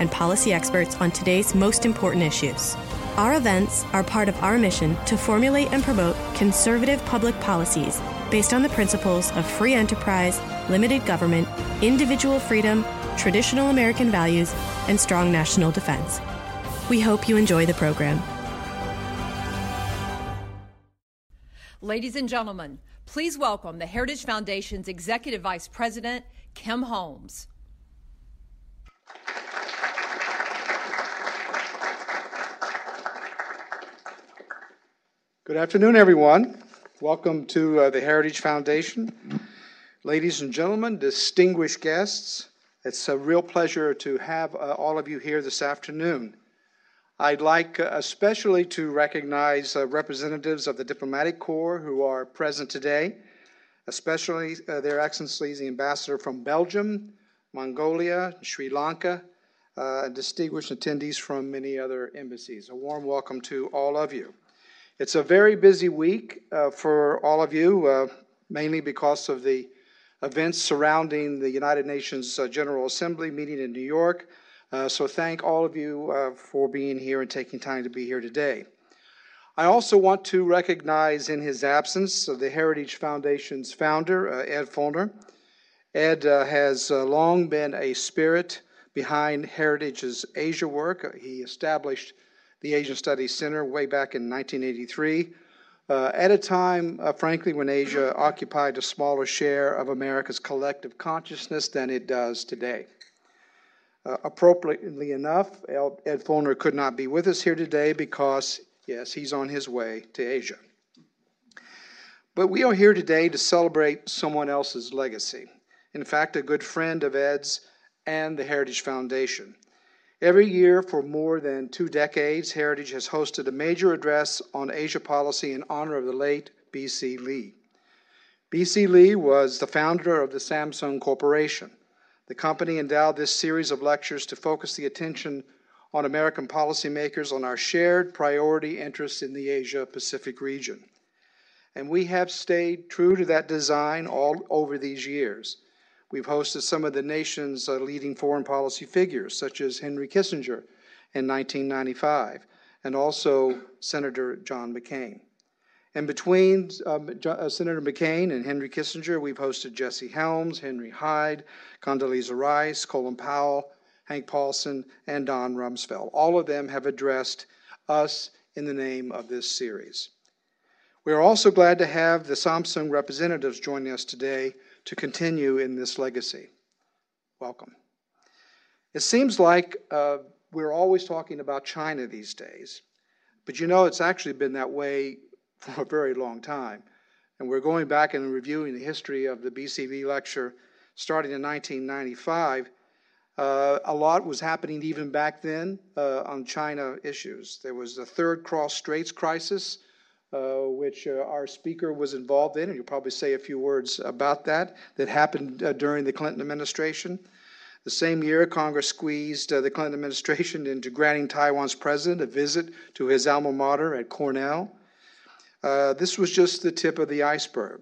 and policy experts on today's most important issues. Our events are part of our mission to formulate and promote conservative public policies based on the principles of free enterprise, limited government, individual freedom, traditional American values, and strong national defense. We hope you enjoy the program. Ladies and gentlemen, Please welcome the Heritage Foundation's Executive Vice President, Kim Holmes. Good afternoon, everyone. Welcome to uh, the Heritage Foundation. Ladies and gentlemen, distinguished guests, it's a real pleasure to have uh, all of you here this afternoon. I'd like uh, especially to recognize uh, representatives of the diplomatic corps who are present today, especially uh, their excellencies the ambassador from Belgium, Mongolia, Sri Lanka, uh, distinguished attendees from many other embassies. A warm welcome to all of you. It's a very busy week uh, for all of you, uh, mainly because of the events surrounding the United Nations General Assembly meeting in New York, uh, so thank all of you uh, for being here and taking time to be here today. I also want to recognize in his absence uh, the Heritage Foundation's founder, uh, Ed Feulner. Ed uh, has uh, long been a spirit behind Heritage's Asia work. He established the Asian Studies Center way back in 1983. Uh, at a time, uh, frankly, when Asia occupied a smaller share of America's collective consciousness than it does today. Uh, appropriately enough, Ed Feulner could not be with us here today because, yes, he's on his way to Asia. But we are here today to celebrate someone else's legacy. In fact, a good friend of Ed's and the Heritage Foundation. Every year for more than two decades, Heritage has hosted a major address on Asia policy in honor of the late B.C. Lee. B.C. Lee was the founder of the Samsung Corporation the company endowed this series of lectures to focus the attention on American policymakers on our shared priority interests in the Asia Pacific region. And we have stayed true to that design all over these years. We've hosted some of the nation's uh, leading foreign policy figures, such as Henry Kissinger in 1995, and also Senator John McCain. And between um, uh, Senator McCain and Henry Kissinger, we've hosted Jesse Helms, Henry Hyde, Condoleezza Rice, Colin Powell, Hank Paulson, and Don Rumsfeld. All of them have addressed us in the name of this series. We are also glad to have the Samsung representatives joining us today to continue in this legacy. Welcome. It seems like uh, we're always talking about China these days, but you know it's actually been that way for a very long time. And we're going back and reviewing the history of the B.C. Lee lecture starting in 1995. Uh, a lot was happening even back then uh, on China issues. There was the third cross straits crisis, uh, which uh, our speaker was involved in, and you'll probably say a few words about that, that happened uh, during the Clinton administration. The same year, Congress squeezed uh, the Clinton administration into granting Taiwan's president a visit to his alma mater at Cornell. Uh, this was just the tip of the iceberg.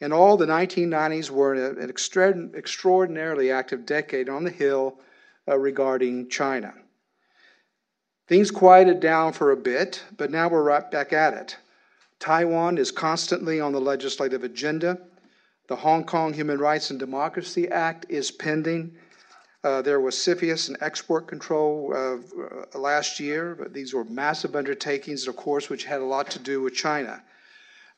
And all, the 1990s were an extraordinarily active decade on the Hill regarding China. Things quieted down for a bit, but now we're right back at it. Taiwan is constantly on the legislative agenda. The Hong Kong Human Rights and Democracy Act is pending. Uh, there was CFIUS and export control uh, last year. But these were massive undertakings, of course, which had a lot to do with China.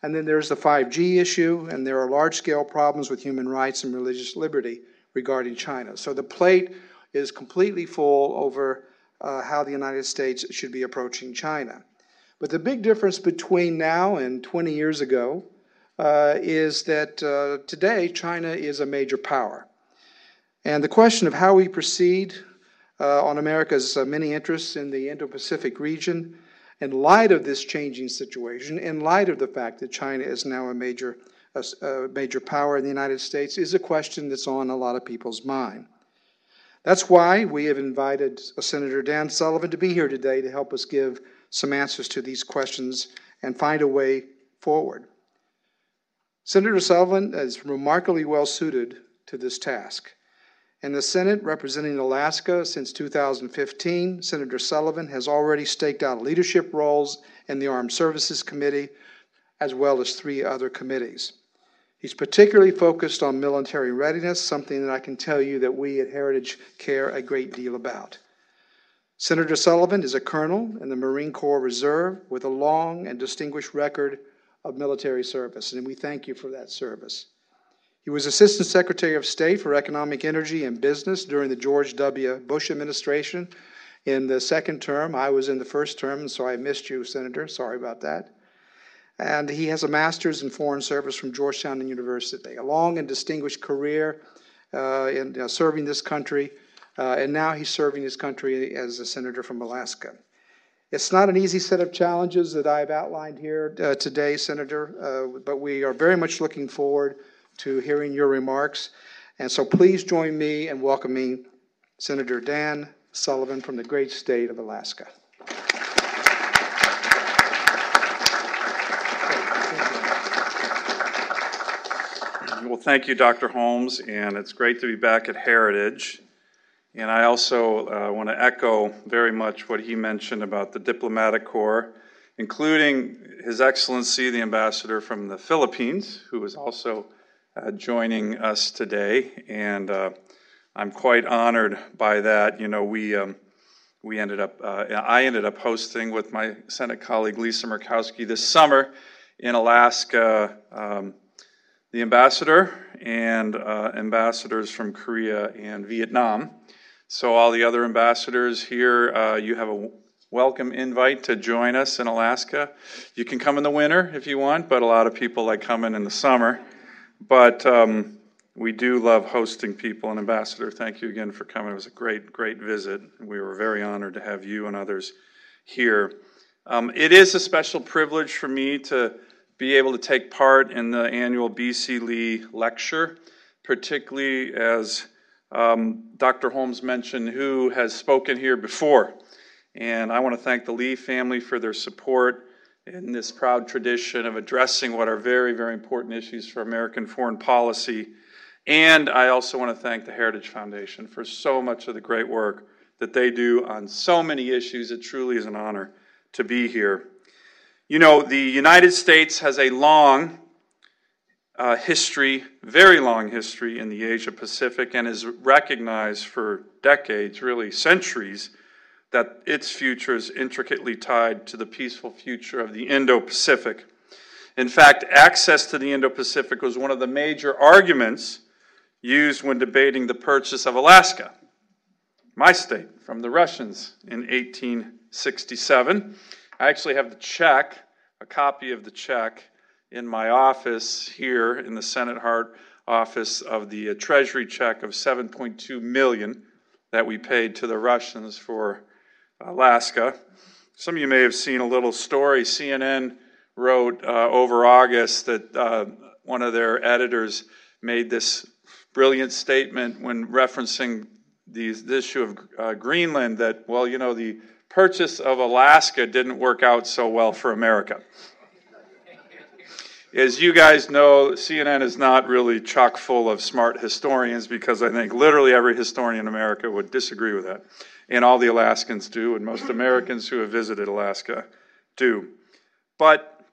And then there's the 5G issue, and there are large scale problems with human rights and religious liberty regarding China. So the plate is completely full over uh, how the United States should be approaching China. But the big difference between now and 20 years ago uh, is that uh, today China is a major power. And the question of how we proceed uh, on America's uh, many interests in the Indo Pacific region in light of this changing situation, in light of the fact that China is now a major, a, a major power in the United States, is a question that's on a lot of people's mind. That's why we have invited Senator Dan Sullivan to be here today to help us give some answers to these questions and find a way forward. Senator Sullivan is remarkably well suited to this task. In the Senate representing Alaska since 2015, Senator Sullivan has already staked out leadership roles in the Armed Services Committee as well as three other committees. He's particularly focused on military readiness, something that I can tell you that we at Heritage care a great deal about. Senator Sullivan is a colonel in the Marine Corps Reserve with a long and distinguished record of military service, and we thank you for that service. He was Assistant Secretary of State for Economic Energy and Business during the George W. Bush administration in the second term. I was in the first term, so I missed you, Senator. Sorry about that. And he has a master's in foreign service from Georgetown University, a long and distinguished career uh, in uh, serving this country, uh, and now he's serving his country as a senator from Alaska. It's not an easy set of challenges that I've outlined here uh, today, Senator, uh, but we are very much looking forward to hearing your remarks. And so please join me in welcoming Senator Dan Sullivan from the great state of Alaska. Well, thank you, Dr. Holmes, and it's great to be back at Heritage. And I also uh, want to echo very much what he mentioned about the diplomatic corps, including His Excellency the Ambassador from the Philippines, who is also uh, joining us today, and uh, I'm quite honored by that. You know, we um, we ended up uh, I ended up hosting with my Senate colleague Lisa Murkowski this summer in Alaska. Um, the ambassador and uh, ambassadors from Korea and Vietnam. So, all the other ambassadors here, uh, you have a welcome invite to join us in Alaska. You can come in the winter if you want, but a lot of people like coming in the summer. But um, we do love hosting people. And Ambassador, thank you again for coming. It was a great, great visit. We were very honored to have you and others here. Um, it is a special privilege for me to be able to take part in the annual BC Lee lecture, particularly as um, Dr. Holmes mentioned, who has spoken here before. And I want to thank the Lee family for their support in this proud tradition of addressing what are very, very important issues for American foreign policy. And I also want to thank the Heritage Foundation for so much of the great work that they do on so many issues. It truly is an honor to be here. You know, the United States has a long uh, history, very long history in the Asia Pacific, and is recognized for decades, really centuries, that its future is intricately tied to the peaceful future of the Indo Pacific. In fact, access to the Indo Pacific was one of the major arguments used when debating the purchase of Alaska, my state, from the Russians in 1867. I actually have the check, a copy of the check, in my office here in the Senate Hart office of the uh, Treasury check of 7.2 million that we paid to the Russians for Alaska. Some of you may have seen a little story CNN wrote uh, over August that uh, one of their editors made this brilliant statement when referencing the, the issue of uh, Greenland that, well, you know, the purchase of Alaska didn't work out so well for America. As you guys know, CNN is not really chock full of smart historians because I think literally every historian in America would disagree with that and all the Alaskans do, and most Americans who have visited Alaska do. But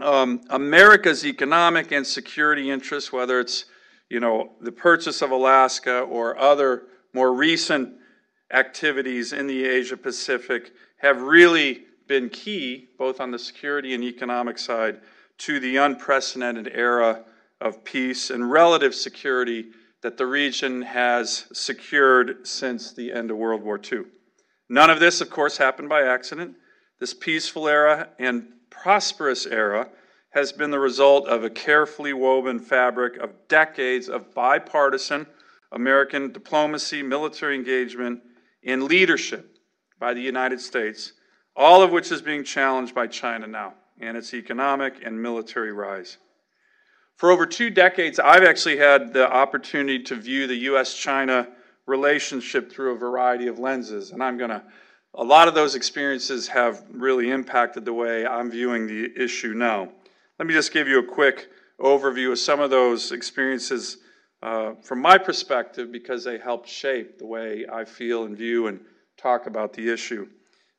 um, America's economic and security interests, whether it's you know the purchase of Alaska or other more recent activities in the Asia Pacific, have really been key, both on the security and economic side, to the unprecedented era of peace and relative security that the region has secured since the end of World War II. None of this, of course, happened by accident. This peaceful era and prosperous era has been the result of a carefully woven fabric of decades of bipartisan American diplomacy, military engagement, and leadership by the United States, all of which is being challenged by China now and its economic and military rise. For over two decades, I've actually had the opportunity to view the US China relationship through a variety of lenses, and I'm going to a lot of those experiences have really impacted the way I'm viewing the issue now. Let me just give you a quick overview of some of those experiences uh, from my perspective because they helped shape the way I feel and view and talk about the issue.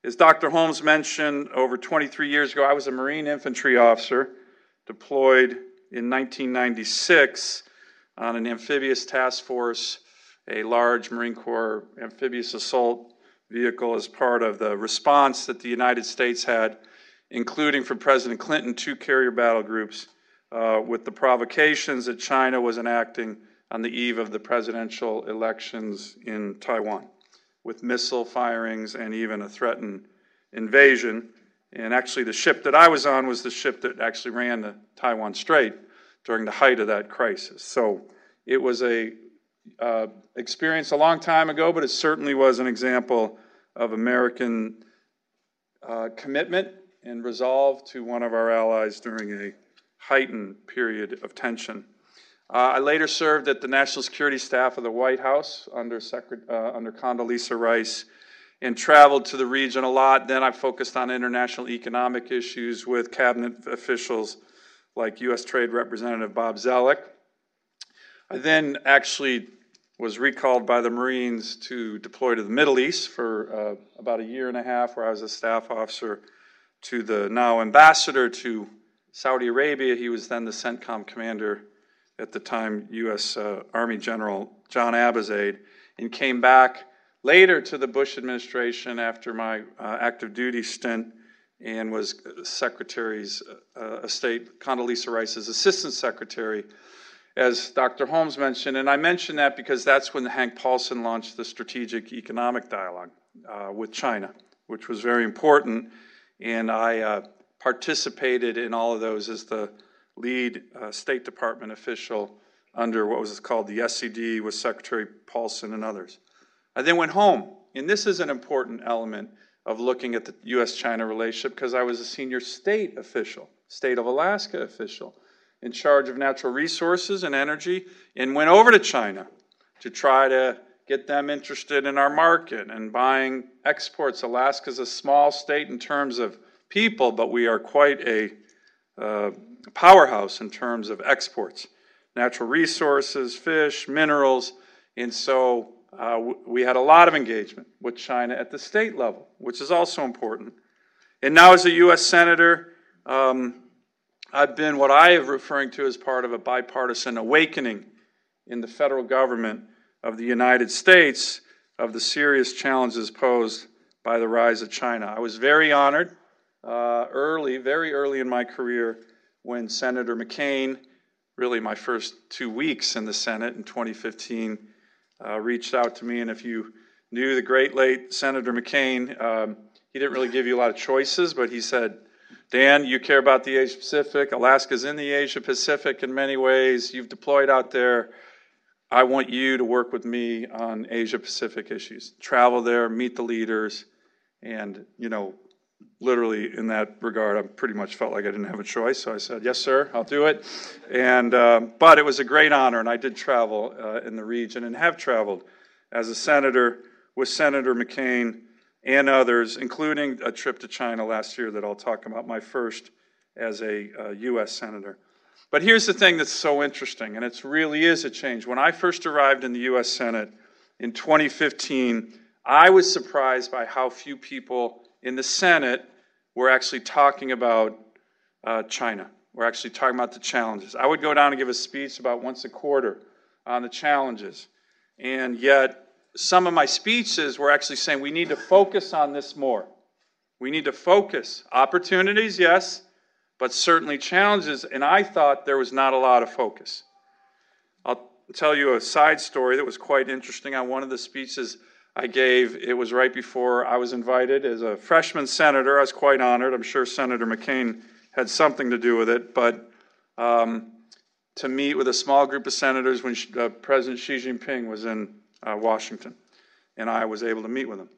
As Dr. Holmes mentioned, over 23 years ago, I was a Marine infantry officer deployed in 1996 on an amphibious task force, a large Marine Corps amphibious assault vehicle as part of the response that the United States had, including from President Clinton, two carrier battle groups, uh, with the provocations that China was enacting on the eve of the presidential elections in Taiwan, with missile firings and even a threatened invasion. And actually, the ship that I was on was the ship that actually ran the Taiwan Strait during the height of that crisis. So it was a uh, experience a long time ago, but it certainly was an example of American uh, commitment and resolve to one of our allies during a heightened period of tension. Uh, I later served at the National Security Staff of the White House under, Secret- uh, under Condoleezza Rice and traveled to the region a lot. Then I focused on international economic issues with cabinet officials like U.S. Trade Representative Bob Zoellick. I then actually was recalled by the Marines to deploy to the Middle East for uh, about a year and a half, where I was a staff officer to the now ambassador to Saudi Arabia. He was then the CENTCOM commander at the time, U.S. Uh, Army General John Abizaid, and came back later to the Bush administration after my uh, active duty stint and was Secretary's uh, of State, Condoleezza Rice's assistant secretary as Dr. Holmes mentioned, and I mention that because that's when Hank Paulson launched the Strategic Economic Dialogue uh, with China, which was very important. And I uh, participated in all of those as the lead uh, State Department official under what was called the SED with Secretary Paulson and others. I then went home, and this is an important element of looking at the US China relationship because I was a senior state official, state of Alaska official in charge of natural resources and energy and went over to China to try to get them interested in our market and buying exports. Alaska's a small state in terms of people, but we are quite a uh, powerhouse in terms of exports natural resources, fish, minerals. And so uh, we had a lot of engagement with China at the state level, which is also important. And now, as a U.S. Senator, um, I've been what I am referring to as part of a bipartisan awakening in the federal government of the United States of the serious challenges posed by the rise of China. I was very honored uh, early, very early in my career, when Senator McCain, really my first two weeks in the Senate in 2015, uh, reached out to me. And if you knew the great late Senator McCain, um, he didn't really give you a lot of choices, but he said, Dan, you care about the Asia Pacific. Alaska's in the Asia Pacific in many ways. You've deployed out there. I want you to work with me on Asia Pacific issues. Travel there, meet the leaders, and, you know, literally in that regard, I pretty much felt like I didn't have a choice. So I said, "Yes, sir, I'll do it." And um, but it was a great honor, and I did travel uh, in the region and have traveled as a senator with Senator McCain and others, including a trip to China last year that I'll talk about, my first as a uh, U.S. Senator. But here's the thing that's so interesting, and it really is a change. When I first arrived in the U.S. Senate in 2015, I was surprised by how few people in the Senate were actually talking about uh, China. We're actually talking about the challenges. I would go down and give a speech about once a quarter on the challenges, and yet some of my speeches were actually saying we need to focus on this more. We need to focus. Opportunities, yes, but certainly challenges. And I thought there was not a lot of focus. I'll tell you a side story that was quite interesting on one of the speeches I gave. It was right before I was invited as a freshman senator. I was quite honored. I'm sure Senator McCain had something to do with it, but um, to meet with a small group of senators when uh, President Xi Jinping was in uh, Washington. and I was able to meet with him.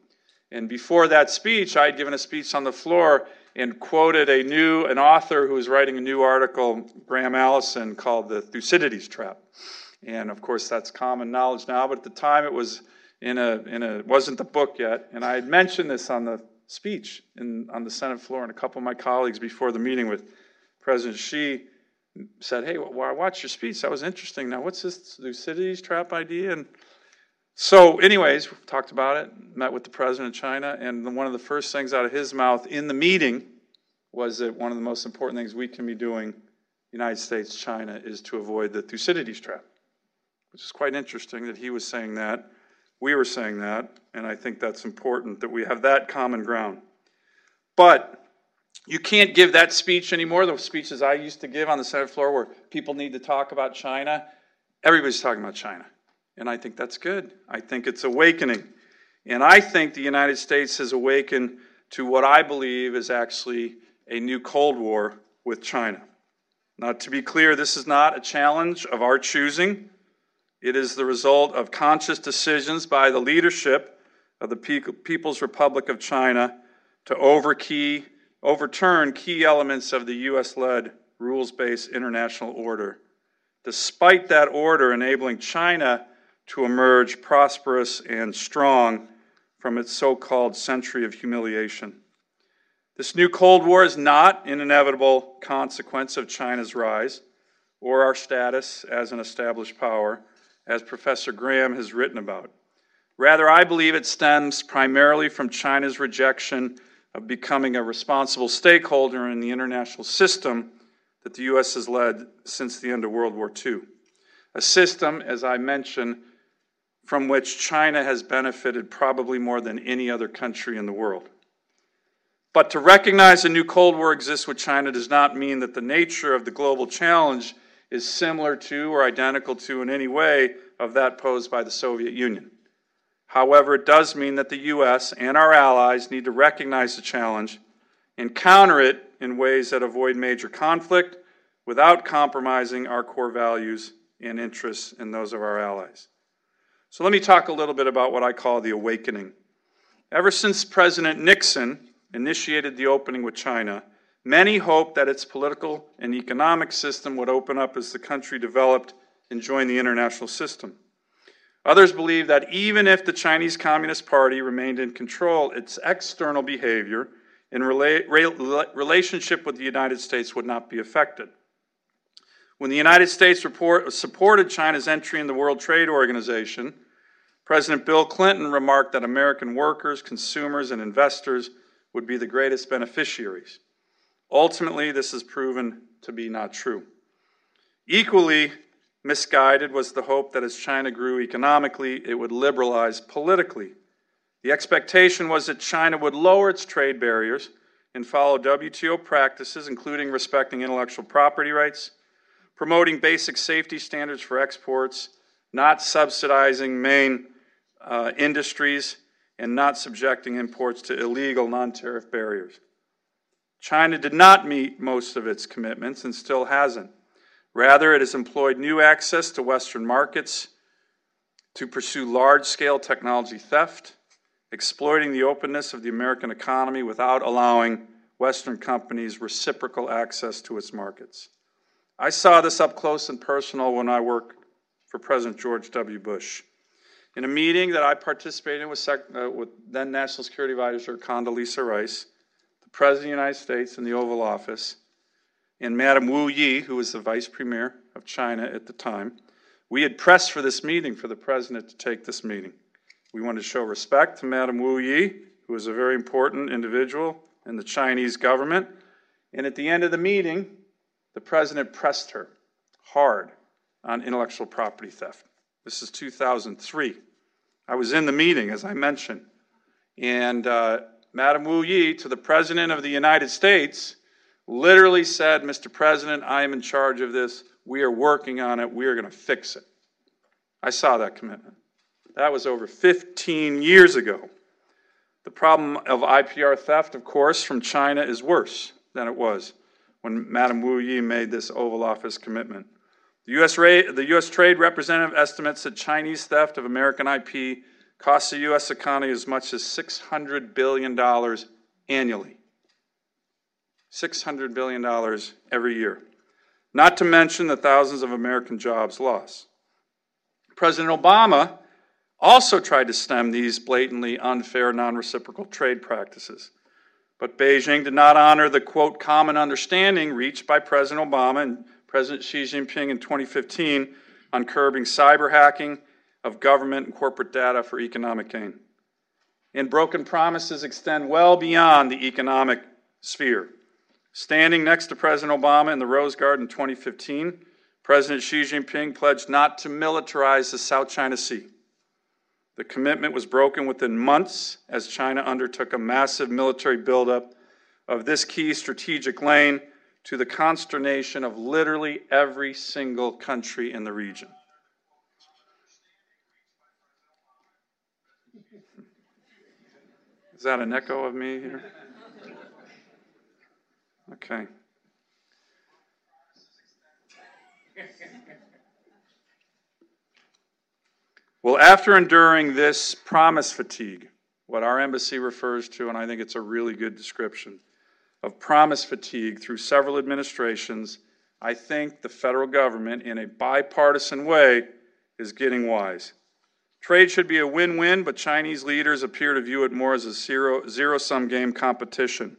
And before that speech, I had given a speech on the floor and quoted a new an author who was writing a new article, Graham Allison, called the Thucydides Trap. And of course, that's common knowledge now, but at the time it was in a in a wasn't the book yet. And I had mentioned this on the speech in, on the Senate floor, and a couple of my colleagues before the meeting with President Xi said, "Hey, well, I watched your speech. That was interesting. Now, what's this Thucydides trap idea?" And so, anyways, we talked about it. Met with the president of China, and one of the first things out of his mouth in the meeting was that one of the most important things we can be doing, United States, China, is to avoid the Thucydides trap, which is quite interesting that he was saying that. We were saying that, and I think that's important that we have that common ground. But you can't give that speech anymore, the speeches I used to give on the Senate floor where people need to talk about China. Everybody's talking about China. And I think that's good. I think it's awakening. And I think the United States has awakened to what I believe is actually a new Cold War with China. Now, to be clear, this is not a challenge of our choosing. It is the result of conscious decisions by the leadership of the People's Republic of China to overkey overturn key elements of the U.S. led rules based international order, despite that order enabling China to emerge prosperous and strong from its so called century of humiliation. This new Cold War is not an inevitable consequence of China's rise or our status as an established power, as Professor Graham has written about. Rather, I believe it stems primarily from China's rejection of becoming a responsible stakeholder in the international system that the U.S. has led since the end of World War II. A system, as I mentioned, from which China has benefited probably more than any other country in the world. But to recognize a new Cold War exists with China does not mean that the nature of the global challenge is similar to or identical to in any way of that posed by the Soviet Union. However, it does mean that the U.S. and our allies need to recognize the challenge and counter it in ways that avoid major conflict without compromising our core values and interests and those of our allies. So, let me talk a little bit about what I call the awakening. Ever since President Nixon initiated the opening with China, many hoped that its political and economic system would open up as the country developed and joined the international system. Others believed that even if the Chinese Communist Party remained in control, its external behavior in rela- relationship with the United States would not be affected. When the United States report, supported China's entry in the World Trade Organization, President Bill Clinton remarked that American workers, consumers, and investors would be the greatest beneficiaries. Ultimately, this has proven to be not true. Equally, Misguided was the hope that as China grew economically, it would liberalize politically. The expectation was that China would lower its trade barriers and follow WTO practices, including respecting intellectual property rights, promoting basic safety standards for exports, not subsidizing main uh, industries, and not subjecting imports to illegal non tariff barriers. China did not meet most of its commitments and still hasn't. Rather, it has employed new access to Western markets to pursue large scale technology theft, exploiting the openness of the American economy without allowing Western companies reciprocal access to its markets. I saw this up close and personal when I worked for President George W. Bush. In a meeting that I participated in with, Sec- uh, with then National Security Advisor Condoleezza Rice, President of the United States in the Oval Office, and Madame Wu Yi, who was the vice premier of China at the time, we had pressed for this meeting for the president to take this meeting. We wanted to show respect to Madame Wu Yi, who was a very important individual in the Chinese government. And at the end of the meeting, the president pressed her hard on intellectual property theft. This is 2003. I was in the meeting, as I mentioned. And uh, Madame Wu Yi, to the President of the United States, literally said, Mr. President, I am in charge of this. We are working on it. We are going to fix it. I saw that commitment. That was over 15 years ago. The problem of IPR theft, of course, from China is worse than it was when Madam Wu Yi made this Oval Office commitment. The US, the US Trade Representative estimates that Chinese theft of American IP costs the U.S. economy as much as $600 billion annually. $600 billion every year. Not to mention the thousands of American jobs lost. President Obama also tried to stem these blatantly unfair non reciprocal trade practices. But Beijing did not honor the quote common understanding reached by President Obama and President Xi Jinping in 2015 on curbing cyber hacking of government and corporate data for economic gain. And broken promises extend well beyond the economic sphere. Standing next to President Obama in the Rose Garden in 2015, President Xi Jinping pledged not to militarize the South China Sea. The commitment was broken within months as China undertook a massive military buildup of this key strategic lane to the consternation of literally every single country in the region. Is that an echo of me here? Okay. Well, after enduring this promise fatigue, what our embassy refers to, and I think it's a really good description of promise fatigue through several administrations, I think the federal government, in a bipartisan way, is getting wise. Trade should be a win win, but Chinese leaders appear to view it more as a zero sum game competition.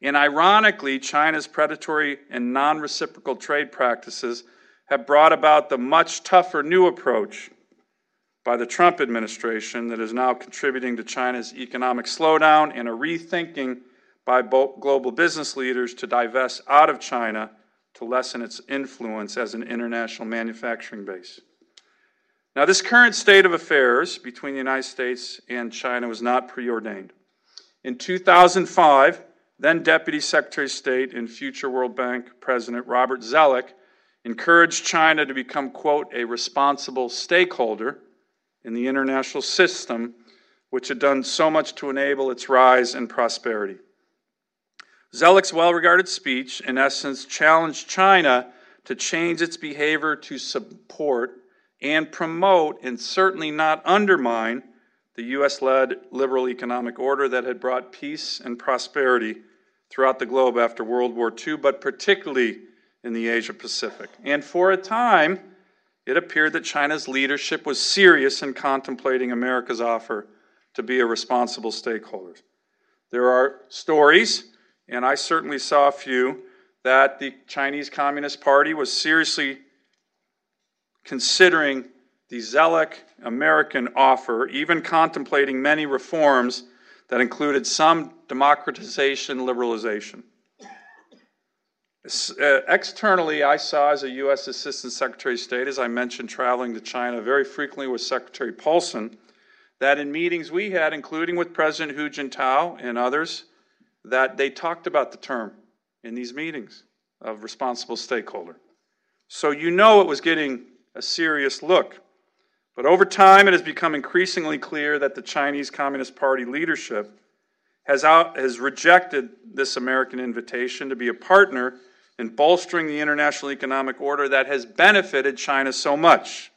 And ironically, China's predatory and non reciprocal trade practices have brought about the much tougher new approach by the Trump administration that is now contributing to China's economic slowdown and a rethinking by global business leaders to divest out of China to lessen its influence as an international manufacturing base. Now, this current state of affairs between the United States and China was not preordained. In 2005, then Deputy Secretary of State and future World Bank President Robert Zoellick encouraged China to become, quote, a responsible stakeholder in the international system, which had done so much to enable its rise and prosperity. Zoellick's well regarded speech, in essence, challenged China to change its behavior to support and promote, and certainly not undermine, the U.S. led liberal economic order that had brought peace and prosperity throughout the globe after World War II, but particularly in the Asia Pacific. And for a time, it appeared that China's leadership was serious in contemplating America's offer to be a responsible stakeholder. There are stories, and I certainly saw a few, that the Chinese Communist Party was seriously considering the Zoellick American offer, even contemplating many reforms that included some democratization, liberalization. Uh, externally, I saw as a U.S. Assistant Secretary of State, as I mentioned, traveling to China very frequently with Secretary Paulson, that in meetings we had, including with President Hu Jintao and others, that they talked about the term in these meetings of responsible stakeholder. So you know it was getting a serious look. But over time, it has become increasingly clear that the Chinese Communist Party leadership has, out, has rejected this American invitation to be a partner in bolstering the international economic order that has benefited China so much.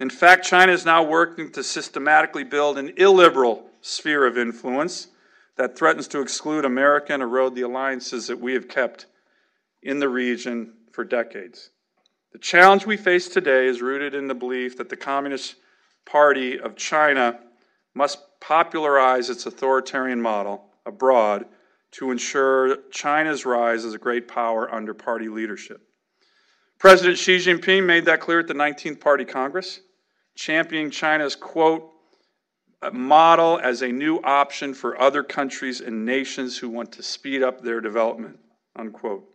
In fact, China is now working to systematically build an illiberal sphere of influence that threatens to exclude America and erode the alliances that we have kept in the region for decades. The challenge we face today is rooted in the belief that the Communist Party of China must popularize its authoritarian model abroad to ensure China's rise as a great power under party leadership. President Xi Jinping made that clear at the 19th Party Congress, championing China's quote, model as a new option for other countries and nations who want to speed up their development, unquote.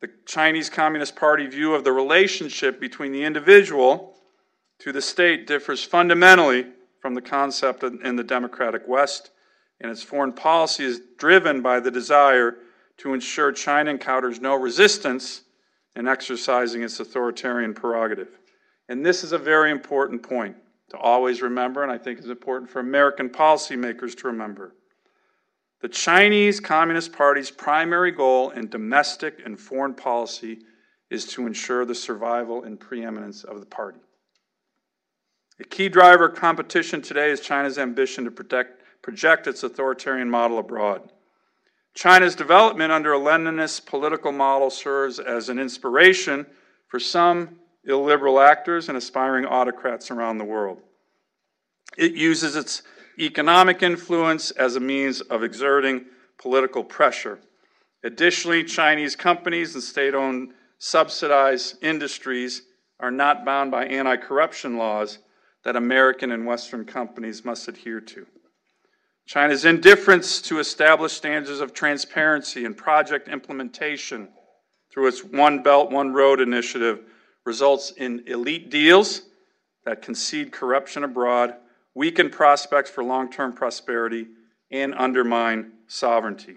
The Chinese Communist Party view of the relationship between the individual to the state differs fundamentally from the concept in the democratic West, and its foreign policy is driven by the desire to ensure China encounters no resistance in exercising its authoritarian prerogative. And this is a very important point to always remember, and I think is important for American policymakers to remember. The Chinese Communist Party's primary goal in domestic and foreign policy is to ensure the survival and preeminence of the party. A key driver of competition today is China's ambition to protect, project its authoritarian model abroad. China's development under a Leninist political model serves as an inspiration for some illiberal actors and aspiring autocrats around the world. It uses its economic influence as a means of exerting political pressure. Additionally, Chinese companies and state owned subsidized industries are not bound by anti corruption laws that American and Western companies must adhere to. China's indifference to established standards of transparency and project implementation through its One Belt, One Road initiative results in elite deals that concede corruption abroad, weaken prospects for long term prosperity, and undermine sovereignty.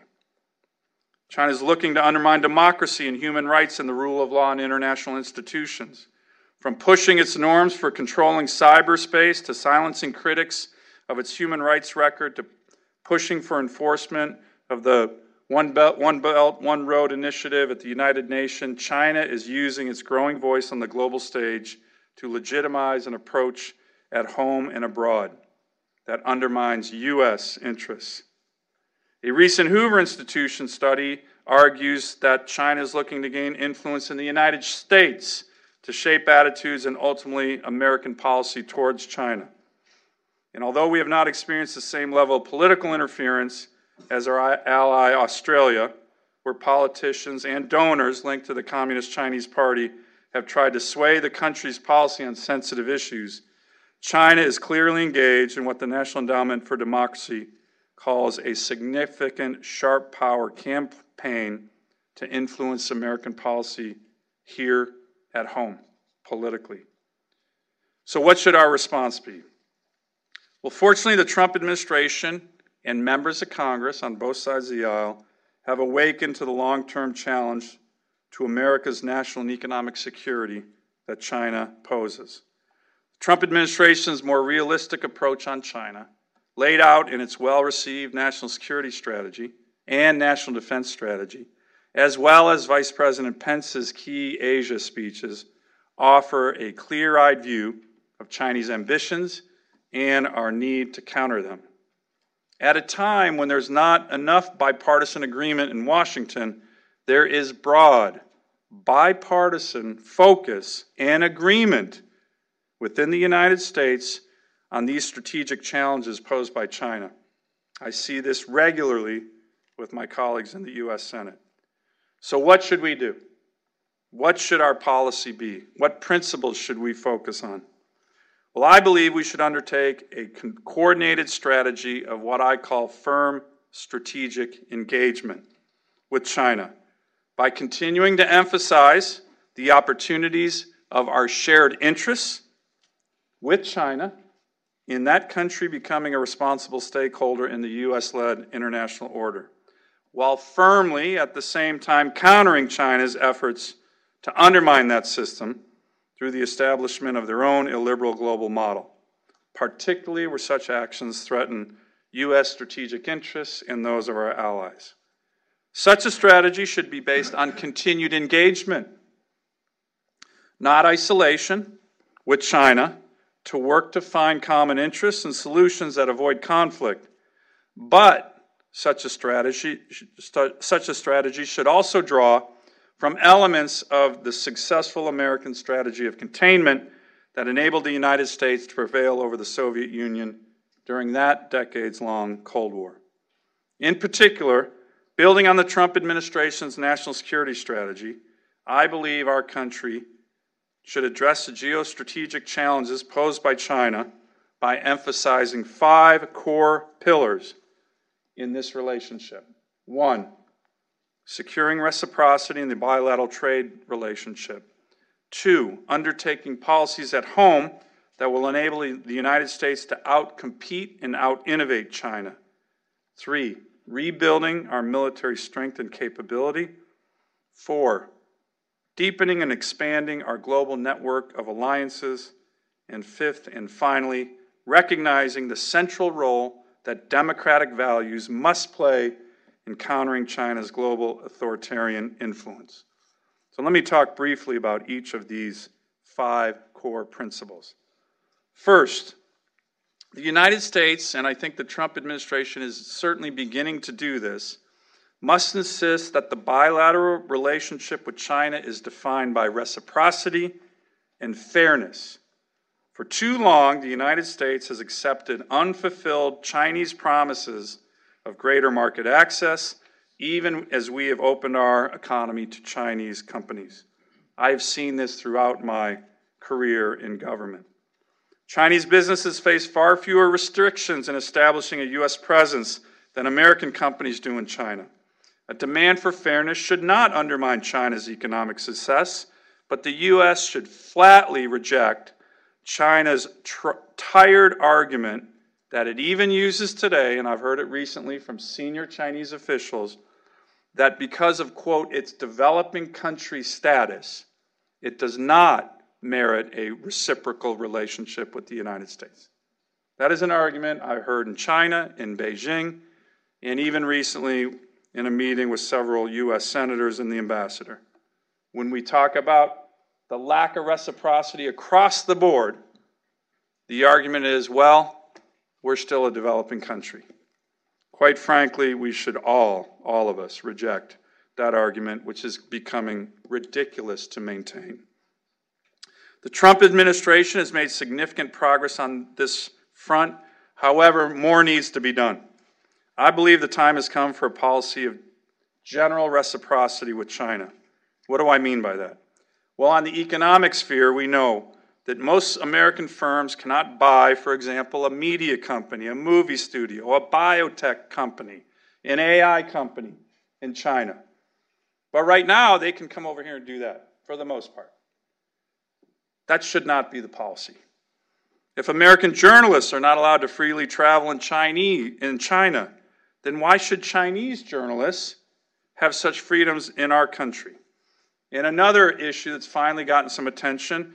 China is looking to undermine democracy and human rights and the rule of law in international institutions. From pushing its norms for controlling cyberspace to silencing critics of its human rights record to pushing for enforcement of the One Belt, One Belt, One Road initiative at the United Nations, China is using its growing voice on the global stage to legitimize an approach at home and abroad that undermines U.S. interests. A recent Hoover Institution study argues that China is looking to gain influence in the United States to shape attitudes and ultimately American policy towards China. And although we have not experienced the same level of political interference as our ally Australia, where politicians and donors linked to the Communist Chinese Party have tried to sway the country's policy on sensitive issues, China is clearly engaged in what the National Endowment for Democracy calls a significant sharp power campaign to influence American policy here at home politically. So, what should our response be? Well, fortunately, the Trump administration and members of Congress on both sides of the aisle have awakened to the long term challenge to America's national and economic security that China poses. Trump administration's more realistic approach on China laid out in its well received national security strategy and national defense strategy, as well as Vice President Pence's key Asia speeches, offer a clear eyed view of Chinese ambitions and our need to counter them. At a time when there's not enough bipartisan agreement in Washington, there is broad bipartisan focus and agreement within the United States on these strategic challenges posed by China. I see this regularly with my colleagues in the U.S. Senate. So, what should we do? What should our policy be? What principles should we focus on? Well, I believe we should undertake a coordinated strategy of what I call firm strategic engagement with China by continuing to emphasize the opportunities of our shared interests with China in that country becoming a responsible stakeholder in the U.S. led international order, while firmly at the same time countering China's efforts to undermine that system through the establishment of their own illiberal global model, particularly where such actions threaten U.S. strategic interests and those of our allies. Such a strategy should be based on continued engagement, not isolation with China to work to find common interests and solutions that avoid conflict. But such a strategy, such a strategy should also draw from elements of the successful American strategy of containment that enabled the United States to prevail over the Soviet Union during that decades long Cold War. In particular, building on the Trump administration's national security strategy, I believe our country should address the geostrategic challenges posed by China by emphasizing five core pillars in this relationship. One, securing reciprocity in the bilateral trade relationship. Two, undertaking policies at home that will enable the United States to outcompete and out innovate China. Three, rebuilding our military strength and capability. Four, deepening and expanding our global network of alliances. And fifth and finally, recognizing the central role that democratic values must play in countering China's global authoritarian influence. So let me talk briefly about each of these five core principles. First, the United States, and I think the Trump administration is certainly beginning to do this, must insist that the bilateral relationship with China is defined by reciprocity and fairness. For too long, the United States has accepted unfulfilled Chinese promises of greater market access, even as we have opened our economy to Chinese companies. I have seen this throughout my career in government. Chinese businesses face far fewer restrictions in establishing a U.S. presence than American companies do in China. A demand for fairness should not undermine China's economic success, but the U.S. should flatly reject China's tr- tired argument that it even uses today, and I've heard it recently from senior Chinese officials, that because of, quote, its developing country status, it does not merit a reciprocal relationship with the United States. That is an argument I heard in China, in Beijing, and even recently in a meeting with several U.S. senators and the ambassador. When we talk about the lack of reciprocity across the board, the argument is well, we're still a developing country. Quite frankly, we should all, all of us, reject that argument, which is becoming ridiculous to maintain. The Trump administration has made significant progress on this front. However, more needs to be done. I believe the time has come for a policy of general reciprocity with China. What do I mean by that? Well, on the economic sphere, we know that most American firms cannot buy, for example, a media company, a movie studio, a biotech company, an AI company in China. But right now, they can come over here and do that for the most part. That should not be the policy. If American journalists are not allowed to freely travel in, Chinese, in China, then why should Chinese journalists have such freedoms in our country? And another issue that's finally gotten some attention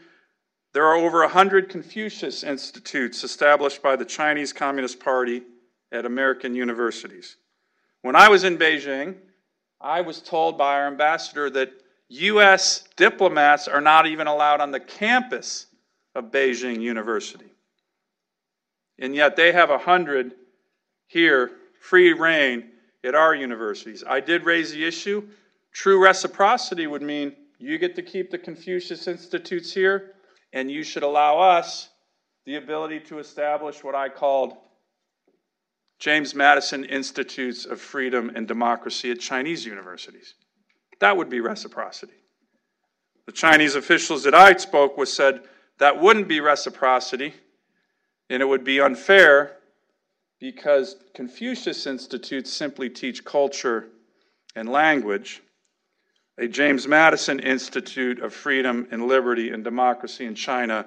there are over 100 Confucius Institutes established by the Chinese Communist Party at American universities. When I was in Beijing, I was told by our ambassador that U.S. diplomats are not even allowed on the campus of Beijing University. And yet they have a hundred here, free rein at our universities. I did raise the issue. True reciprocity would mean you get to keep the Confucius Institutes here, and you should allow us the ability to establish what I called James Madison Institutes of Freedom and Democracy at Chinese universities. That would be reciprocity. The Chinese officials that I spoke with said that wouldn't be reciprocity and it would be unfair because Confucius Institutes simply teach culture and language. A James Madison Institute of Freedom and Liberty and Democracy in China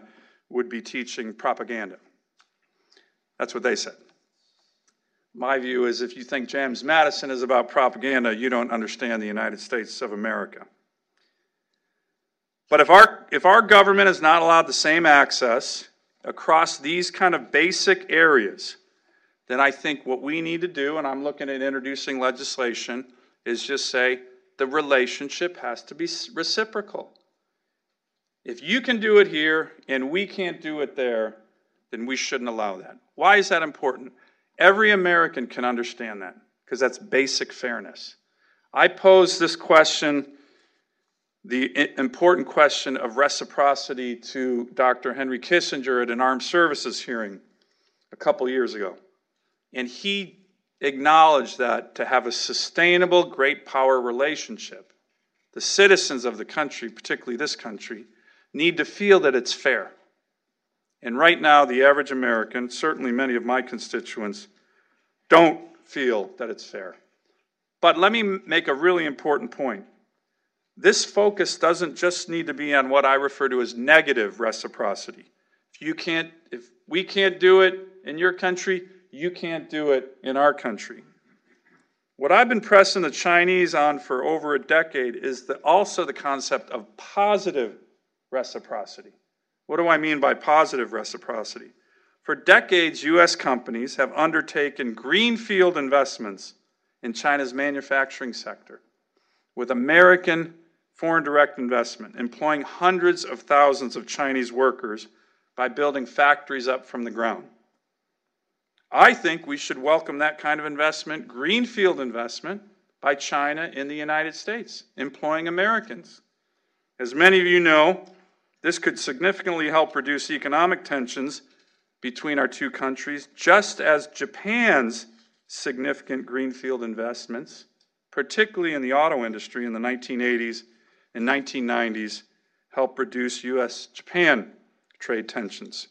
would be teaching propaganda. That's what they said. My view is if you think James Madison is about propaganda, you don't understand the United States of America. But if our, if our government is not allowed the same access across these kind of basic areas, then I think what we need to do, and I'm looking at introducing legislation, is just say the relationship has to be reciprocal. If you can do it here and we can't do it there, then we shouldn't allow that. Why is that important? Every American can understand that because that's basic fairness. I pose this question, the important question of reciprocity, to Dr. Henry Kissinger at an armed services hearing a couple years ago. And he acknowledged that to have a sustainable great power relationship, the citizens of the country, particularly this country, need to feel that it's fair. And right now, the average American, certainly many of my constituents, don't feel that it's fair. But let me make a really important point. This focus doesn't just need to be on what I refer to as negative reciprocity. If you can't if we can't do it in your country, you can't do it in our country. What I've been pressing the Chinese on for over a decade is the, also the concept of positive reciprocity. What do I mean by positive reciprocity? For decades, U.S. companies have undertaken greenfield investments in China's manufacturing sector with American foreign direct investment, employing hundreds of thousands of Chinese workers by building factories up from the ground. I think we should welcome that kind of investment, greenfield investment, by China in the United States, employing Americans. As many of you know, this could significantly help reduce economic tensions between our two countries, just as Japan's significant greenfield investments, particularly in the auto industry in the 1980s and 1990s, helped reduce U.S. Japan trade tensions.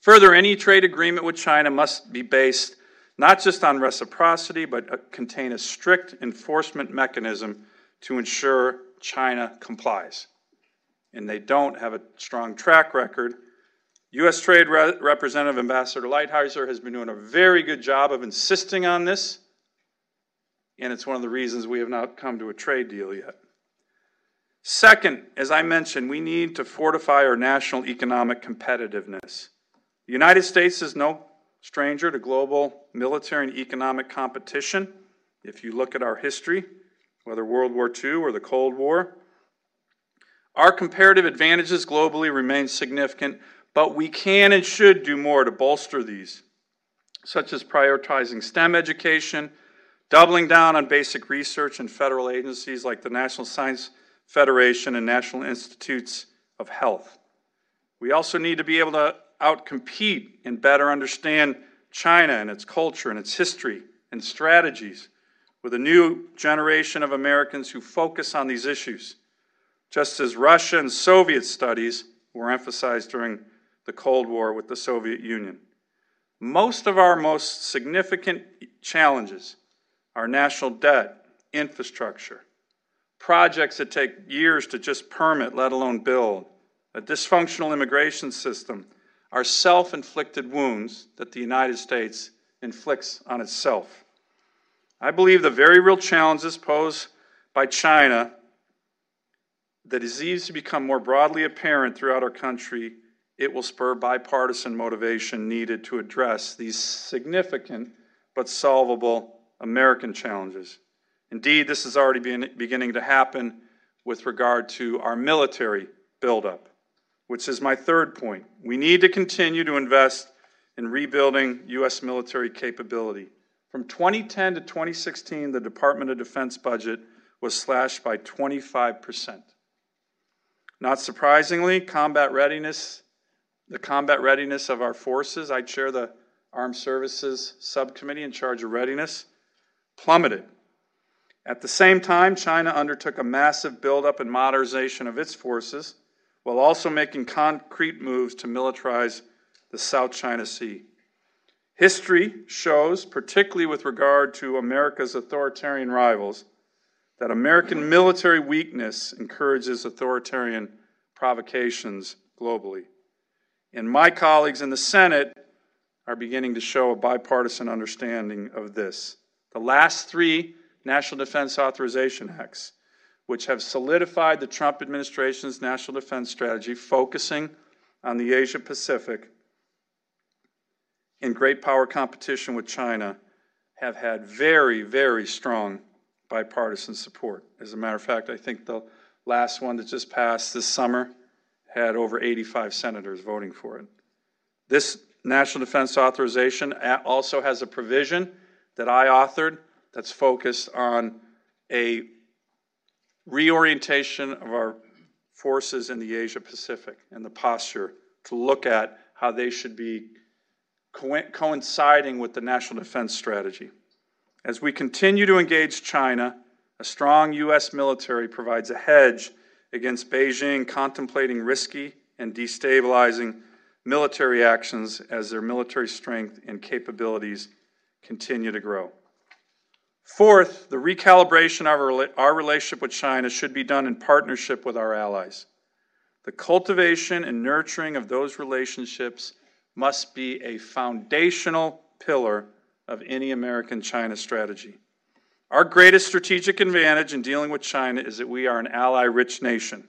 Further, any trade agreement with China must be based not just on reciprocity, but uh, contain a strict enforcement mechanism to ensure China complies. And they don't have a strong track record. U.S. Trade Re- Representative Ambassador Lighthizer has been doing a very good job of insisting on this, and it's one of the reasons we have not come to a trade deal yet. Second, as I mentioned, we need to fortify our national economic competitiveness. The United States is no stranger to global military and economic competition. If you look at our history, whether World War II or the Cold War, our comparative advantages globally remain significant, but we can and should do more to bolster these, such as prioritizing STEM education, doubling down on basic research in federal agencies like the National Science Federation and National Institutes of Health. We also need to be able to outcompete and better understand China and its culture and its history and strategies with a new generation of Americans who focus on these issues, just as Russia and Soviet studies were emphasized during the Cold War with the Soviet Union. Most of our most significant challenges are national debt, infrastructure, projects that take years to just permit, let alone build, a dysfunctional immigration system are self inflicted wounds that the United States inflicts on itself. I believe the very real challenges posed by China, the disease to become more broadly apparent throughout our country, it will spur bipartisan motivation needed to address these significant but solvable American challenges. Indeed, this is already beginning to happen with regard to our military buildup which is my third point. We need to continue to invest in rebuilding U.S. military capability. From 2010 to 2016, the Department of Defense budget was slashed by 25%. Not surprisingly, combat readiness, the combat readiness of our forces, I chair the Armed Services Subcommittee in charge of readiness, plummeted. At the same time, China undertook a massive buildup and modernization of its forces while also making concrete moves to militarize the South China Sea. History shows, particularly with regard to America's authoritarian rivals, that American military weakness encourages authoritarian provocations globally. And my colleagues in the Senate are beginning to show a bipartisan understanding of this. The last three National Defense Authorization Acts which have solidified the Trump administration's national defense strategy, focusing on the Asia Pacific in great power competition with China, have had very, very strong bipartisan support. As a matter of fact, I think the last one that just passed this summer had over 85 senators voting for it. This National Defense Authorization also has a provision that I authored that's focused on a reorientation of our forces in the Asia Pacific and the posture to look at how they should be co- coinciding with the national defense strategy. As we continue to engage China, a strong U.S. military provides a hedge against Beijing contemplating risky and destabilizing military actions as their military strength and capabilities continue to grow. Fourth, the recalibration of our relationship with China should be done in partnership with our allies. The cultivation and nurturing of those relationships must be a foundational pillar of any American China strategy. Our greatest strategic advantage in dealing with China is that we are an ally rich nation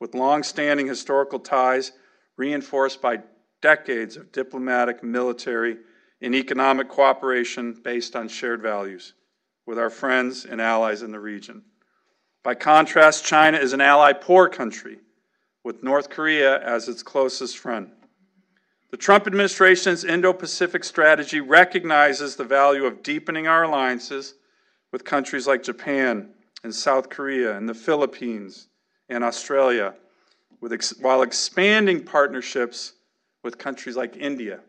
with long standing historical ties reinforced by decades of diplomatic, military, and economic cooperation based on shared values with our friends and allies in the region. By contrast, China is an ally poor country with North Korea as its closest friend. The Trump administration's Indo Pacific strategy recognizes the value of deepening our alliances with countries like Japan and South Korea and the Philippines and Australia, ex- while expanding partnerships with countries like India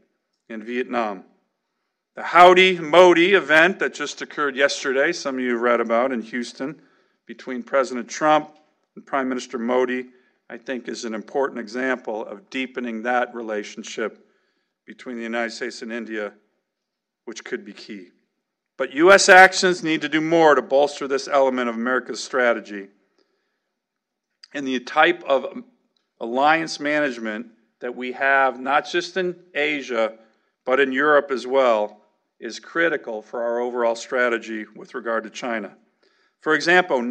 and Vietnam. The Howdy Modi event that just occurred yesterday, some of you read about in Houston, between President Trump and Prime Minister Modi, I think is an important example of deepening that relationship between the United States and India, which could be key. But U.S. actions need to do more to bolster this element of America's strategy. And the type of alliance management that we have, not just in Asia, but in Europe as well, is critical for our overall strategy with regard to China. For example,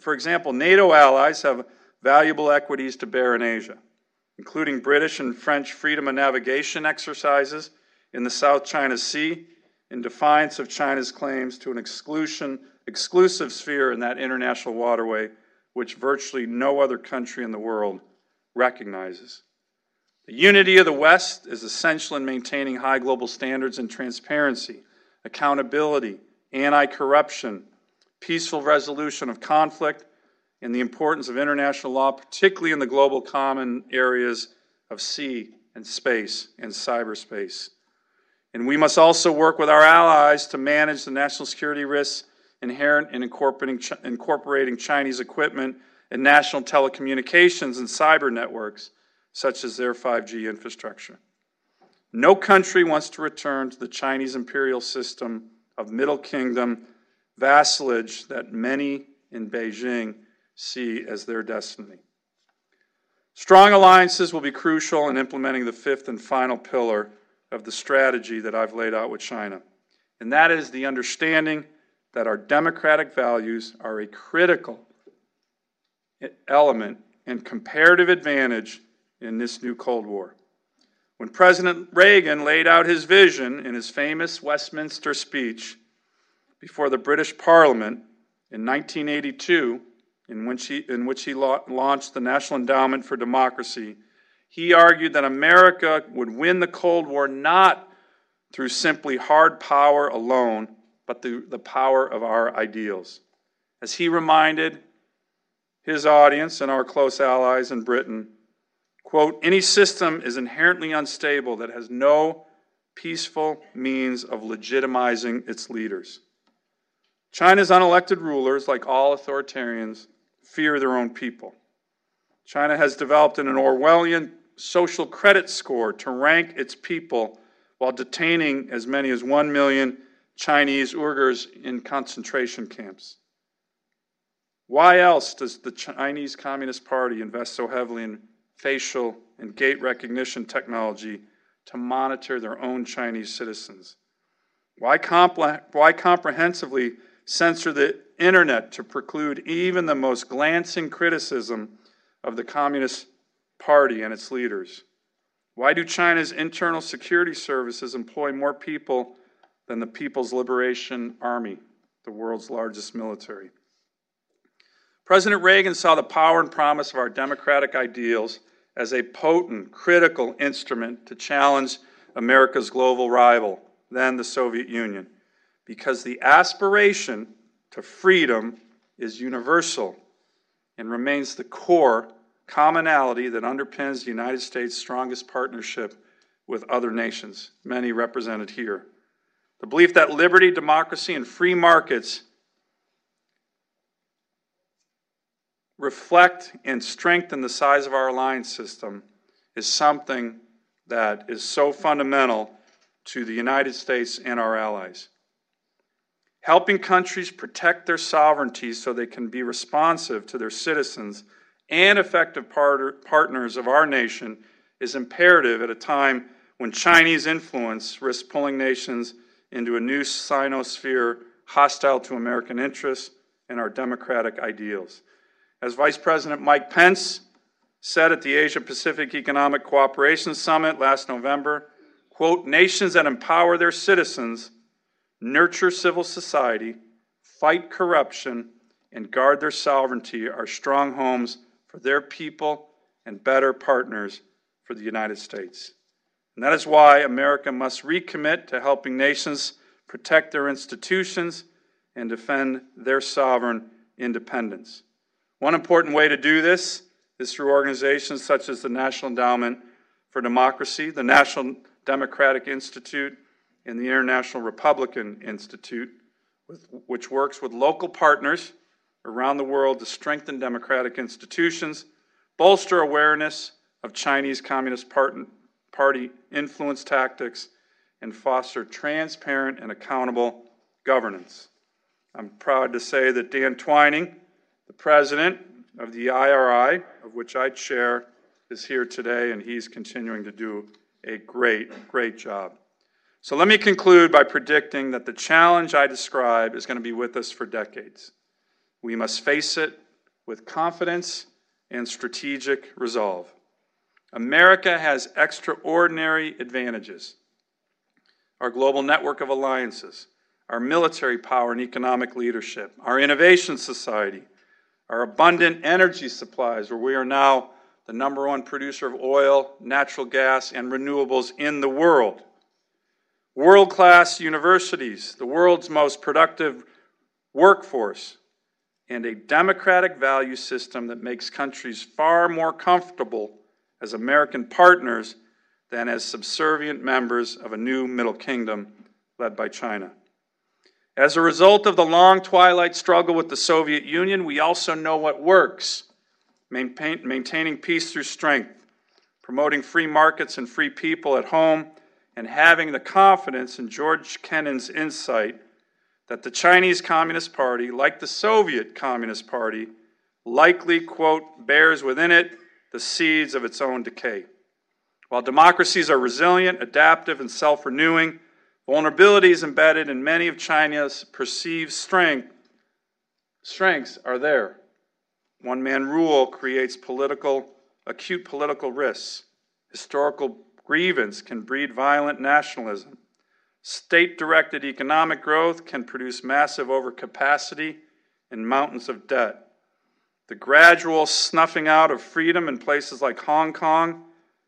for example, NATO allies have valuable equities to bear in Asia, including British and French freedom of navigation exercises in the South China Sea in defiance of China's claims to an exclusion, exclusive sphere in that international waterway, which virtually no other country in the world recognizes. The unity of the West is essential in maintaining high global standards and transparency, accountability, anti corruption, peaceful resolution of conflict, and the importance of international law, particularly in the global common areas of sea and space and cyberspace. And we must also work with our allies to manage the national security risks inherent in incorporating, Chinese equipment in national telecommunications and cyber networks such as their 5G infrastructure. No country wants to return to the Chinese imperial system of Middle Kingdom vassalage that many in Beijing see as their destiny. Strong alliances will be crucial in implementing the fifth and final pillar of the strategy that I've laid out with China, and that is the understanding that our democratic values are a critical element and comparative advantage in this new Cold War. When President Reagan laid out his vision in his famous Westminster speech before the British Parliament in 1982, in which he, in which he launched the National Endowment for Democracy, he argued that America would win the Cold War not through simply hard power alone, but through the power of our ideals. As he reminded his audience and our close allies in Britain, Quote, any system is inherently unstable that has no peaceful means of legitimizing its leaders. China's unelected rulers, like all authoritarians, fear their own people. China has developed an Orwellian social credit score to rank its people while detaining as many as 1 million Chinese Uyghurs in concentration camps. Why else does the Chinese Communist Party invest so heavily in facial, and gait recognition technology to monitor their own Chinese citizens? Why, why comprehensively censor the internet to preclude even the most glancing criticism of the Communist Party and its leaders? Why do China's internal security services employ more people than the People's Liberation Army, the world's largest military? President Reagan saw the power and promise of our democratic ideals as a potent, critical instrument to challenge America's global rival, then the Soviet Union, because the aspiration to freedom is universal and remains the core commonality that underpins the United States' strongest partnership with other nations, many represented here. The belief that liberty, democracy, and free markets reflect and strengthen the size of our alliance system is something that is so fundamental to the United States and our allies. Helping countries protect their sovereignty so they can be responsive to their citizens and effective part- partners of our nation is imperative at a time when Chinese influence risks pulling nations into a new sinosphere hostile to American interests and our democratic ideals. As Vice President Mike Pence said at the Asia Pacific Economic Cooperation Summit last November, quote, nations that empower their citizens, nurture civil society, fight corruption, and guard their sovereignty are strong homes for their people and better partners for the United States. And that is why America must recommit to helping nations protect their institutions and defend their sovereign independence. One important way to do this is through organizations such as the National Endowment for Democracy, the National Democratic Institute, and the International Republican Institute, which works with local partners around the world to strengthen democratic institutions, bolster awareness of Chinese Communist Party influence tactics, and foster transparent and accountable governance. I'm proud to say that Dan Twining, the president of the IRI, of which I chair, is here today, and he's continuing to do a great, great job. So let me conclude by predicting that the challenge I describe is going to be with us for decades. We must face it with confidence and strategic resolve. America has extraordinary advantages. Our global network of alliances, our military power and economic leadership, our innovation society, our abundant energy supplies, where we are now the number one producer of oil, natural gas, and renewables in the world. World class universities, the world's most productive workforce, and a democratic value system that makes countries far more comfortable as American partners than as subservient members of a new Middle Kingdom led by China. As a result of the long twilight struggle with the Soviet Union, we also know what works maintain, maintaining peace through strength, promoting free markets and free people at home, and having the confidence in George Kennan's insight that the Chinese Communist Party, like the Soviet Communist Party, likely, quote, bears within it the seeds of its own decay. While democracies are resilient, adaptive, and self renewing, vulnerabilities embedded in many of China's perceived strength, strengths are there. One man rule creates political, acute political risks. Historical grievance can breed violent nationalism. State directed economic growth can produce massive overcapacity and mountains of debt. The gradual snuffing out of freedom in places like Hong Kong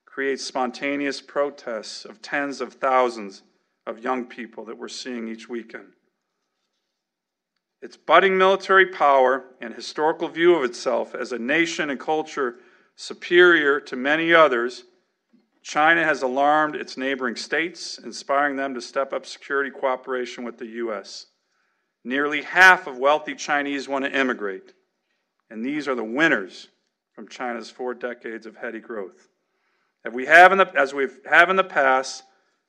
creates spontaneous protests of tens of thousands of young people that we're seeing each weekend. Its budding military power and historical view of itself as a nation and culture superior to many others, China has alarmed its neighboring states, inspiring them to step up security cooperation with the U.S. Nearly half of wealthy Chinese want to immigrate and these are the winners from China's four decades of heady growth. As we have in the, have in the past,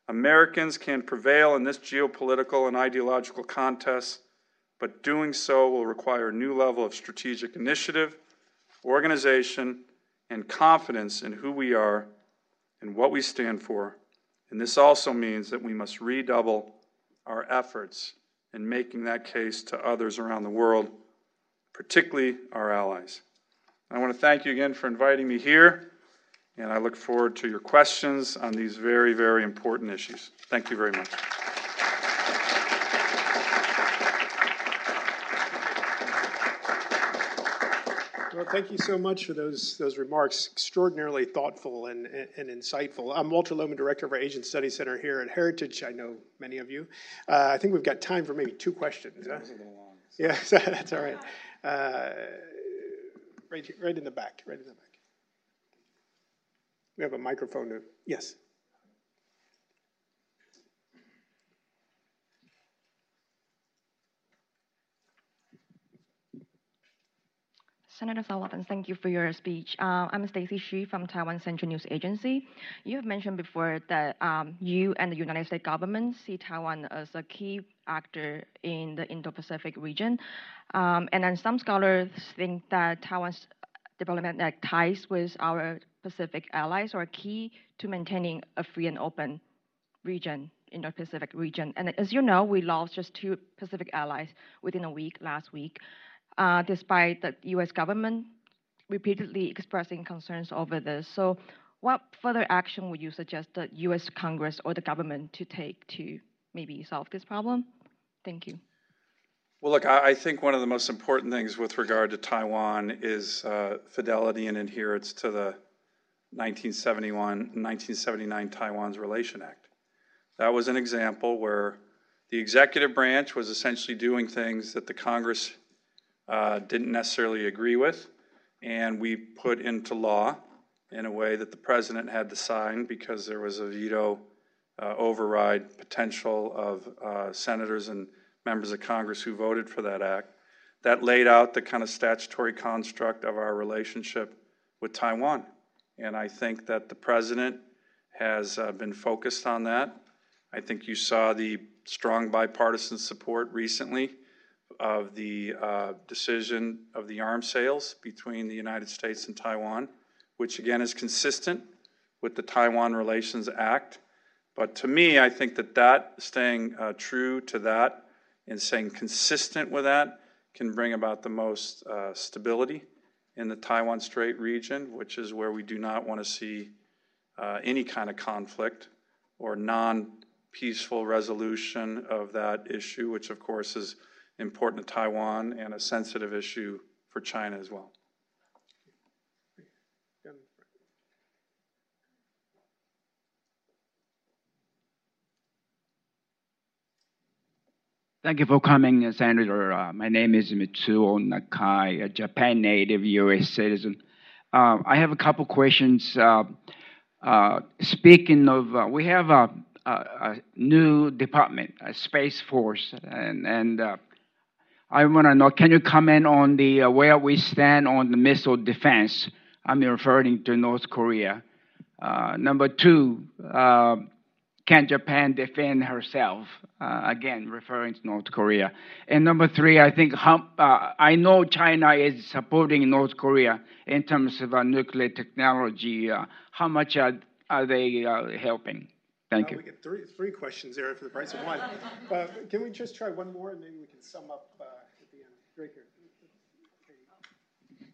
Americans can prevail in this geopolitical and ideological contest, but doing so will require a new level of strategic initiative, organization, and confidence in who we are and what we stand for. And this also means that we must redouble our efforts in making that case to others around the world particularly our allies. I want to thank you again for inviting me here, and I look forward to your questions on these very, very important issues. Thank you very much. Well, thank you so much for those those remarks. Extraordinarily thoughtful and, and, insightful. I'm Walter Lohman, director of our Asian Studies Center here at Heritage. I know many of you. Uh, I think we've got time for maybe two questions. Huh? Yeah, that's all right. Uh, right, right in the back, right in the back. We have a microphone. To, yes. Senator Sullivan, thank you for your speech. Uh, I'm Stacy Hsu from Taiwan Central News Agency. You have mentioned before that um, you and the United States government see Taiwan as a key actor in the Indo-Pacific region. Um, and then some scholars think that Taiwan's diplomatic ties with our Pacific allies are key to maintaining a free and open region, Indo-Pacific region. And as you know, we lost just two Pacific allies within a week last week uh, despite the US government repeatedly expressing concerns over this. So, what further action would you suggest the US Congress or the government to take to maybe solve this problem? Thank you. Well, look, I think one of the most important things with regard to Taiwan is uh, fidelity and adherence to the 1971 1979 Taiwan's Relation Act. That was an example where the executive branch was essentially doing things that the Congress uh, didn't necessarily agree with, and we put into law in a way that the president had to sign because there was a veto uh, override potential of uh, senators and members of Congress who voted for that act. That laid out the kind of statutory construct of our relationship with Taiwan. And I think that the president has uh, been focused on that. I think you saw the strong bipartisan support recently of the uh, decision of the arms sales between the United States and Taiwan, which again is consistent with the Taiwan Relations Act. But to me, I think that that staying uh, true to that and staying consistent with that can bring about the most uh, stability in the Taiwan Strait region, which is where we do not want to see uh, any kind of conflict or non peaceful resolution of that issue, which of course is important to Taiwan and a sensitive issue for China as well. Thank you for coming, Senator. Uh, my name is Mitsuo Nakai, a Japan native U.S. citizen. Uh, I have a couple questions. Uh, uh speaking of, uh, we have a, a, a, new department, a Space Force, and, and uh, I want to know, can you comment on the where we stand on the missile defense? I'm referring to North Korea. number two, can Japan defend herself? Uh, again, referring to North Korea. And number three, I think how, uh, I know China is supporting North Korea in terms of uh, nuclear technology. Uh, how much are, are they uh, helping? Thank you. We get three, three questions there for the price of one. Uh, can we just try one more and maybe we can sum up at the end? Right here.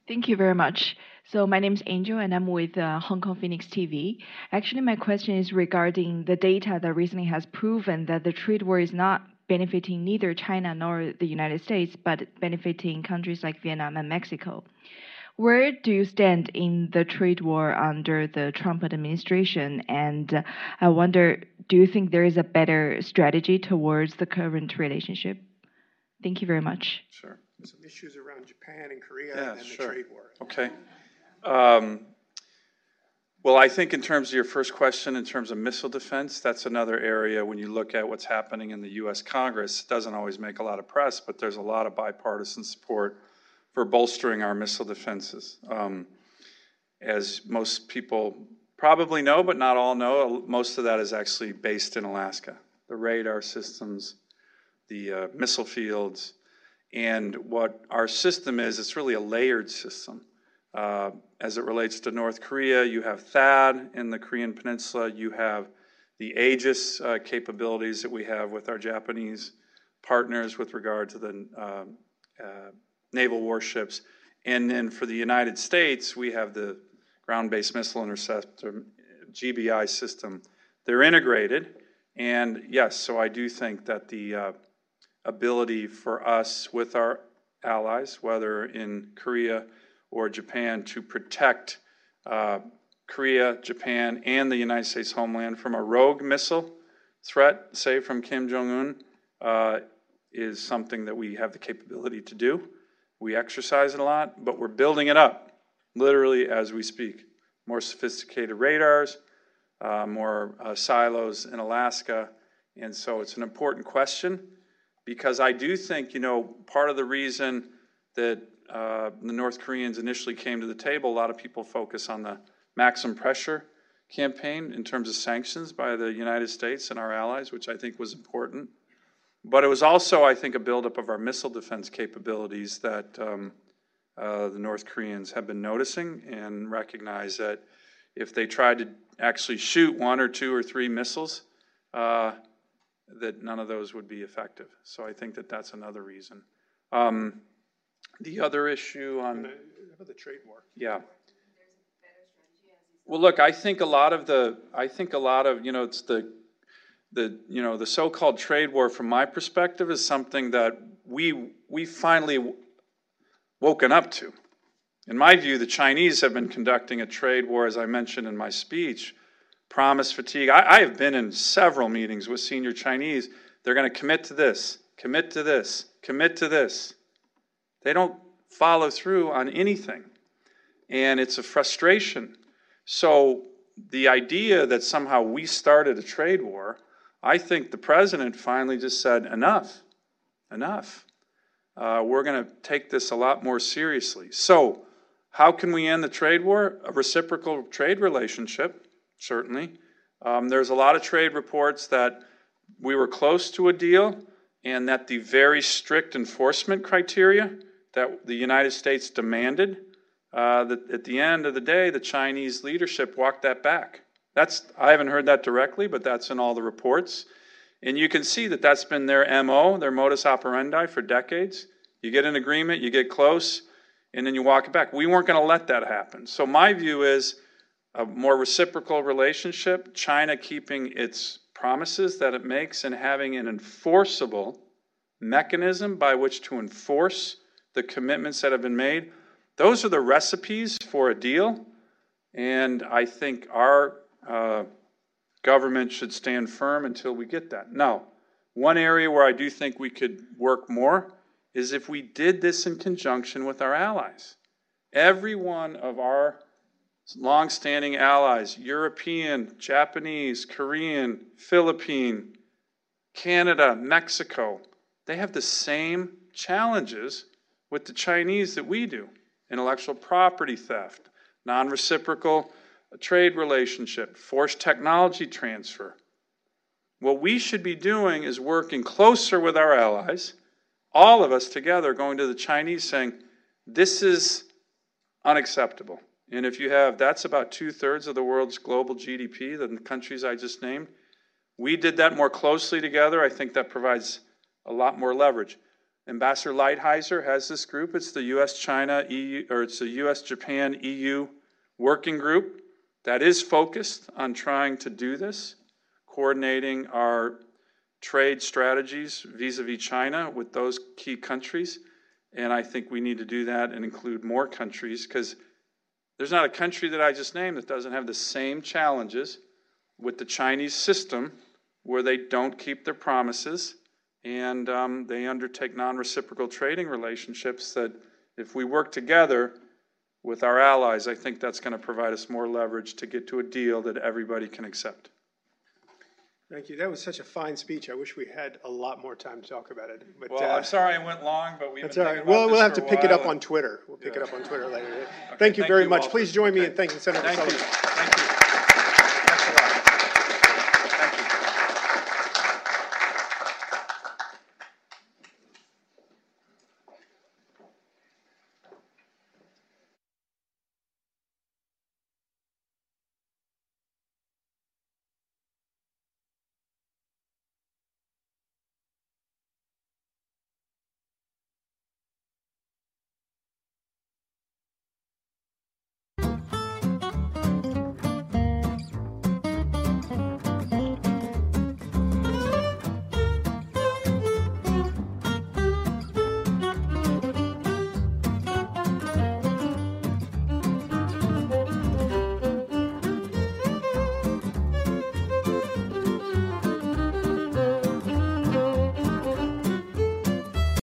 Thank you very much. So my name is Angel, and I'm with uh, Hong Kong Phoenix TV. Actually, my question is regarding the data that recently has proven that the trade war is not benefiting neither China nor the United States, but benefiting countries like Vietnam and Mexico. Where do you stand in the trade war under the Trump administration? And uh, I wonder, do you think there is a better strategy towards the current relationship? Thank you very much. Sure. Some issues around Japan and Korea yeah, and sure. the trade war. Okay. Um, well, I think in terms of your first question, in terms of missile defense, that's another area when you look at what's happening in the U.S. Congress. It doesn't always make a lot of press, but there's a lot of bipartisan support for bolstering our missile defenses. Um, as most people probably know, but not all know, most of that is actually based in Alaska. The radar systems, the uh, missile fields, and what our system is, it's really a layered system. Uh, as it relates to North Korea, you have THAAD in the Korean Peninsula. You have the Aegis uh, capabilities that we have with our Japanese partners with regard to the uh, uh naval warships. And then for the United States, we have the ground based missile interceptor GBI system. They're integrated. And yes, so I do think that the uh, ability for us with our allies, whether in Korea, or Japan to protect uh, Korea, Japan, and the United States homeland from a rogue missile threat, say from Kim Jong un, uh, is something that we have the capability to do. We exercise it a lot, but we're building it up literally as we speak. More sophisticated radars, uh, more uh, silos in Alaska. And so it's an important question because I do think, you know, part of the reason that uh, the North Koreans initially came to the table, a lot of people focus on the maximum pressure campaign in terms of sanctions by the United States and our allies, which I think was important. But it was also, I think, a buildup of our missile defense capabilities that um, uh, the North Koreans have been noticing and recognize that if they tried to actually shoot one or two or three missiles, uh, that none of those would be effective. So I think that that's another reason. Um, the other issue on, about the trade war? yeah. Well, look, I think a lot of the, I think a lot of, you know, it's the, the, you know, the so-called trade war, from my perspective, is something that we we finally woken up to In my view, the Chinese have been conducting a trade war, as I mentioned in my speech, promise fatigue. I, I have been in several meetings with senior Chinese. They're going to commit to this, commit to this, commit to this. They don't follow through on anything. And it's a frustration. So the idea that somehow we started a trade war, I think the president finally just said, enough, enough. Uh, we're going to take this a lot more seriously. So, how can we end the trade war? A reciprocal trade relationship, certainly. Um, there's a lot of trade reports that we were close to a deal and that the very strict enforcement criteria that the United States demanded, uh, that at the end of the day, the Chinese leadership walked that back. That's, I haven't heard that directly, but that's in all the reports. And you can see that that's been their MO, their modus operandi for decades. You get an agreement, you get close, and then you walk it back. We weren't going to let that happen. So my view is a more reciprocal relationship, China keeping its promises that it makes and having an enforceable mechanism by which to enforce the commitments that have been made. Those are the recipes for a deal, and I think our uh, government should stand firm until we get that. Now, one area where I do think we could work more is if we did this in conjunction with our allies. Every one of our longstanding allies European, Japanese, Korean, Philippine, Canada, Mexico they have the same challenges with the Chinese that we do intellectual property theft, non reciprocal trade relationship, forced technology transfer. What we should be doing is working closer with our allies all of us together going to the Chinese saying, this is unacceptable. And if you have, that's about two thirds of the world's global GDP, than the countries I just named. We did that more closely together. I think that provides a lot more leverage. Ambassador Lighthizer has this group. It's the U.S. China EU, or it's the U.S. Japan EU working group that is focused on trying to do this, coordinating our trade strategies vis a vis China with those key countries. And I think we need to do that and include more countries because there's not a country that I just named that doesn't have the same challenges with the Chinese system where they don't keep their promises and um, they undertake non reciprocal trading relationships that if we work together with our allies, I think that's going to provide us more leverage to get to a deal that everybody can accept. Thank you. That was such a fine speech. I wish we had a lot more time to talk about it. But, well, uh, I'm sorry I went long, but we. That's all right. Well, we'll have to pick it up on Twitter. We'll pick yeah. it up on Twitter later. Okay, thank you thank very you much. Please join okay. me in thanking Senator thank Sullivan. You. Thank you.